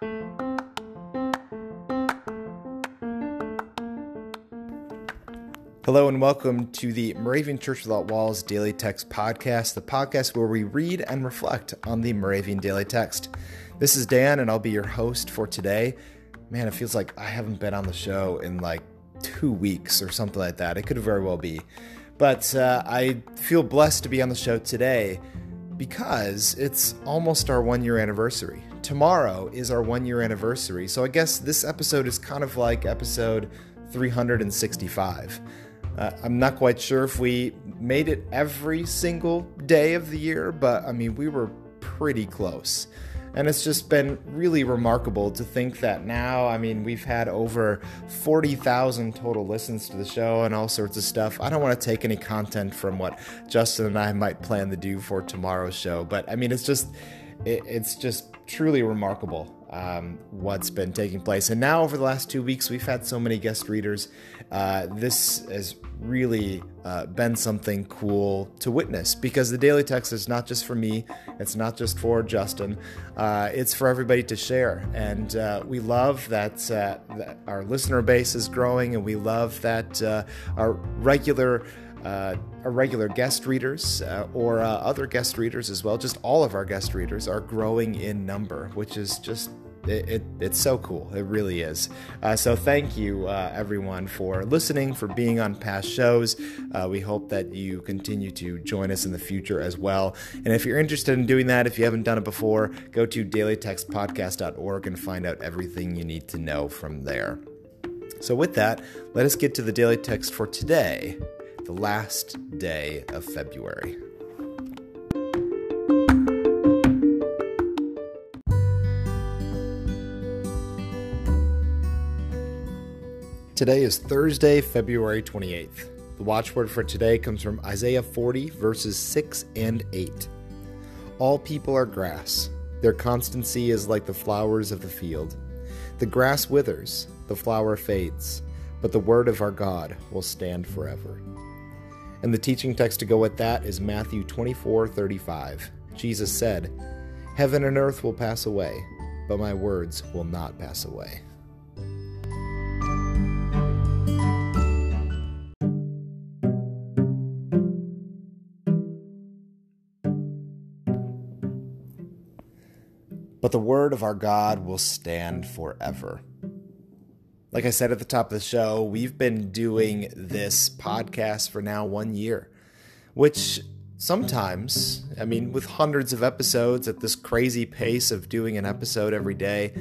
Hello and welcome to the Moravian Church Without Walls Daily Text Podcast, the podcast where we read and reflect on the Moravian Daily Text. This is Dan, and I'll be your host for today. Man, it feels like I haven't been on the show in like two weeks or something like that. It could very well be. But uh, I feel blessed to be on the show today because it's almost our one year anniversary. Tomorrow is our one year anniversary. So I guess this episode is kind of like episode 365. Uh, I'm not quite sure if we made it every single day of the year, but I mean, we were pretty close. And it's just been really remarkable to think that now, I mean, we've had over 40,000 total listens to the show and all sorts of stuff. I don't want to take any content from what Justin and I might plan to do for tomorrow's show, but I mean, it's just, it, it's just truly remarkable um, what's been taking place. And now, over the last two weeks, we've had so many guest readers. Uh, this has really uh, been something cool to witness because the daily text is not just for me, it's not just for Justin, uh, it's for everybody to share. And uh, we love that, uh, that, our listener base is growing, and we love that uh, our regular uh, our regular guest readers uh, or uh, other guest readers as well, just all of our guest readers are growing in number, which is just it, it, it's so cool. It really is. Uh, so thank you, uh, everyone, for listening, for being on past shows. Uh, we hope that you continue to join us in the future as well. And if you're interested in doing that, if you haven't done it before, go to dailytextpodcast.org and find out everything you need to know from there. So, with that, let us get to the daily text for today the last day of February. Today is Thursday, February 28th. The watchword for today comes from Isaiah 40, verses 6 and 8. All people are grass, their constancy is like the flowers of the field. The grass withers, the flower fades, but the word of our God will stand forever. And the teaching text to go with that is Matthew 24 35. Jesus said, Heaven and earth will pass away, but my words will not pass away. But the word of our God will stand forever. Like I said at the top of the show, we've been doing this podcast for now one year, which sometimes, I mean, with hundreds of episodes at this crazy pace of doing an episode every day,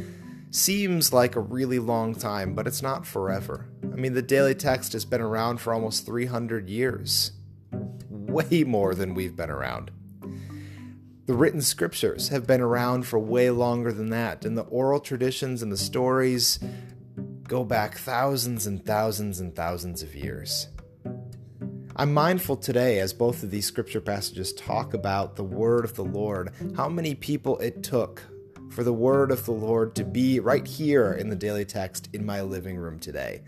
seems like a really long time, but it's not forever. I mean, the daily text has been around for almost 300 years, way more than we've been around. The written scriptures have been around for way longer than that, and the oral traditions and the stories go back thousands and thousands and thousands of years. I'm mindful today, as both of these scripture passages talk about the word of the Lord, how many people it took for the word of the Lord to be right here in the daily text in my living room today.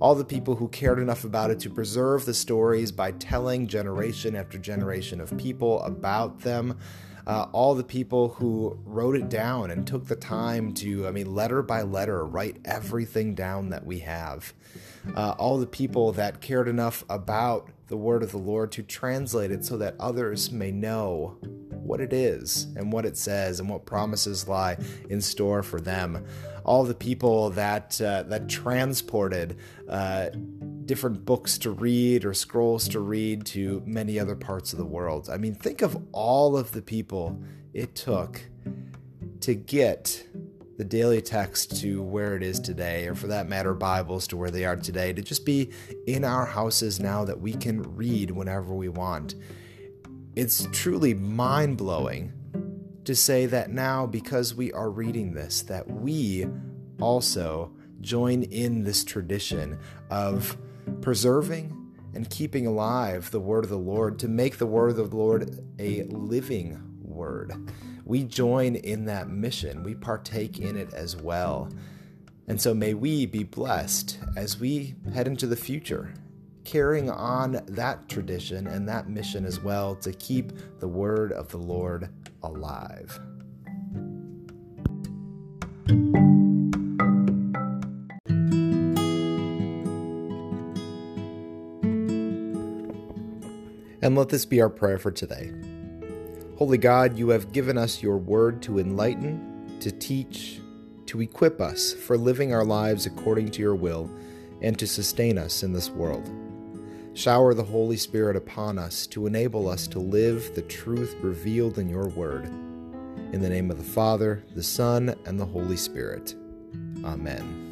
All the people who cared enough about it to preserve the stories by telling generation after generation of people about them uh, all the people who wrote it down and took the time to, I mean, letter by letter, write everything down that we have. Uh, all the people that cared enough about the word of the Lord to translate it so that others may know what it is and what it says and what promises lie in store for them. All the people that uh, that transported uh, different books to read or scrolls to read to many other parts of the world. I mean, think of all of the people it took to get the daily text to where it is today, or for that matter, Bibles to where they are today, to just be in our houses now that we can read whenever we want. It's truly mind blowing to say that now, because we are reading this, that we also join in this tradition of preserving and keeping alive the word of the Lord to make the word of the Lord a living word. We join in that mission, we partake in it as well. And so may we be blessed as we head into the future, carrying on that tradition and that mission as well to keep the word of the Lord alive. And let this be our prayer for today. Holy God, you have given us your word to enlighten, to teach, to equip us for living our lives according to your will, and to sustain us in this world. Shower the Holy Spirit upon us to enable us to live the truth revealed in your word. In the name of the Father, the Son, and the Holy Spirit. Amen.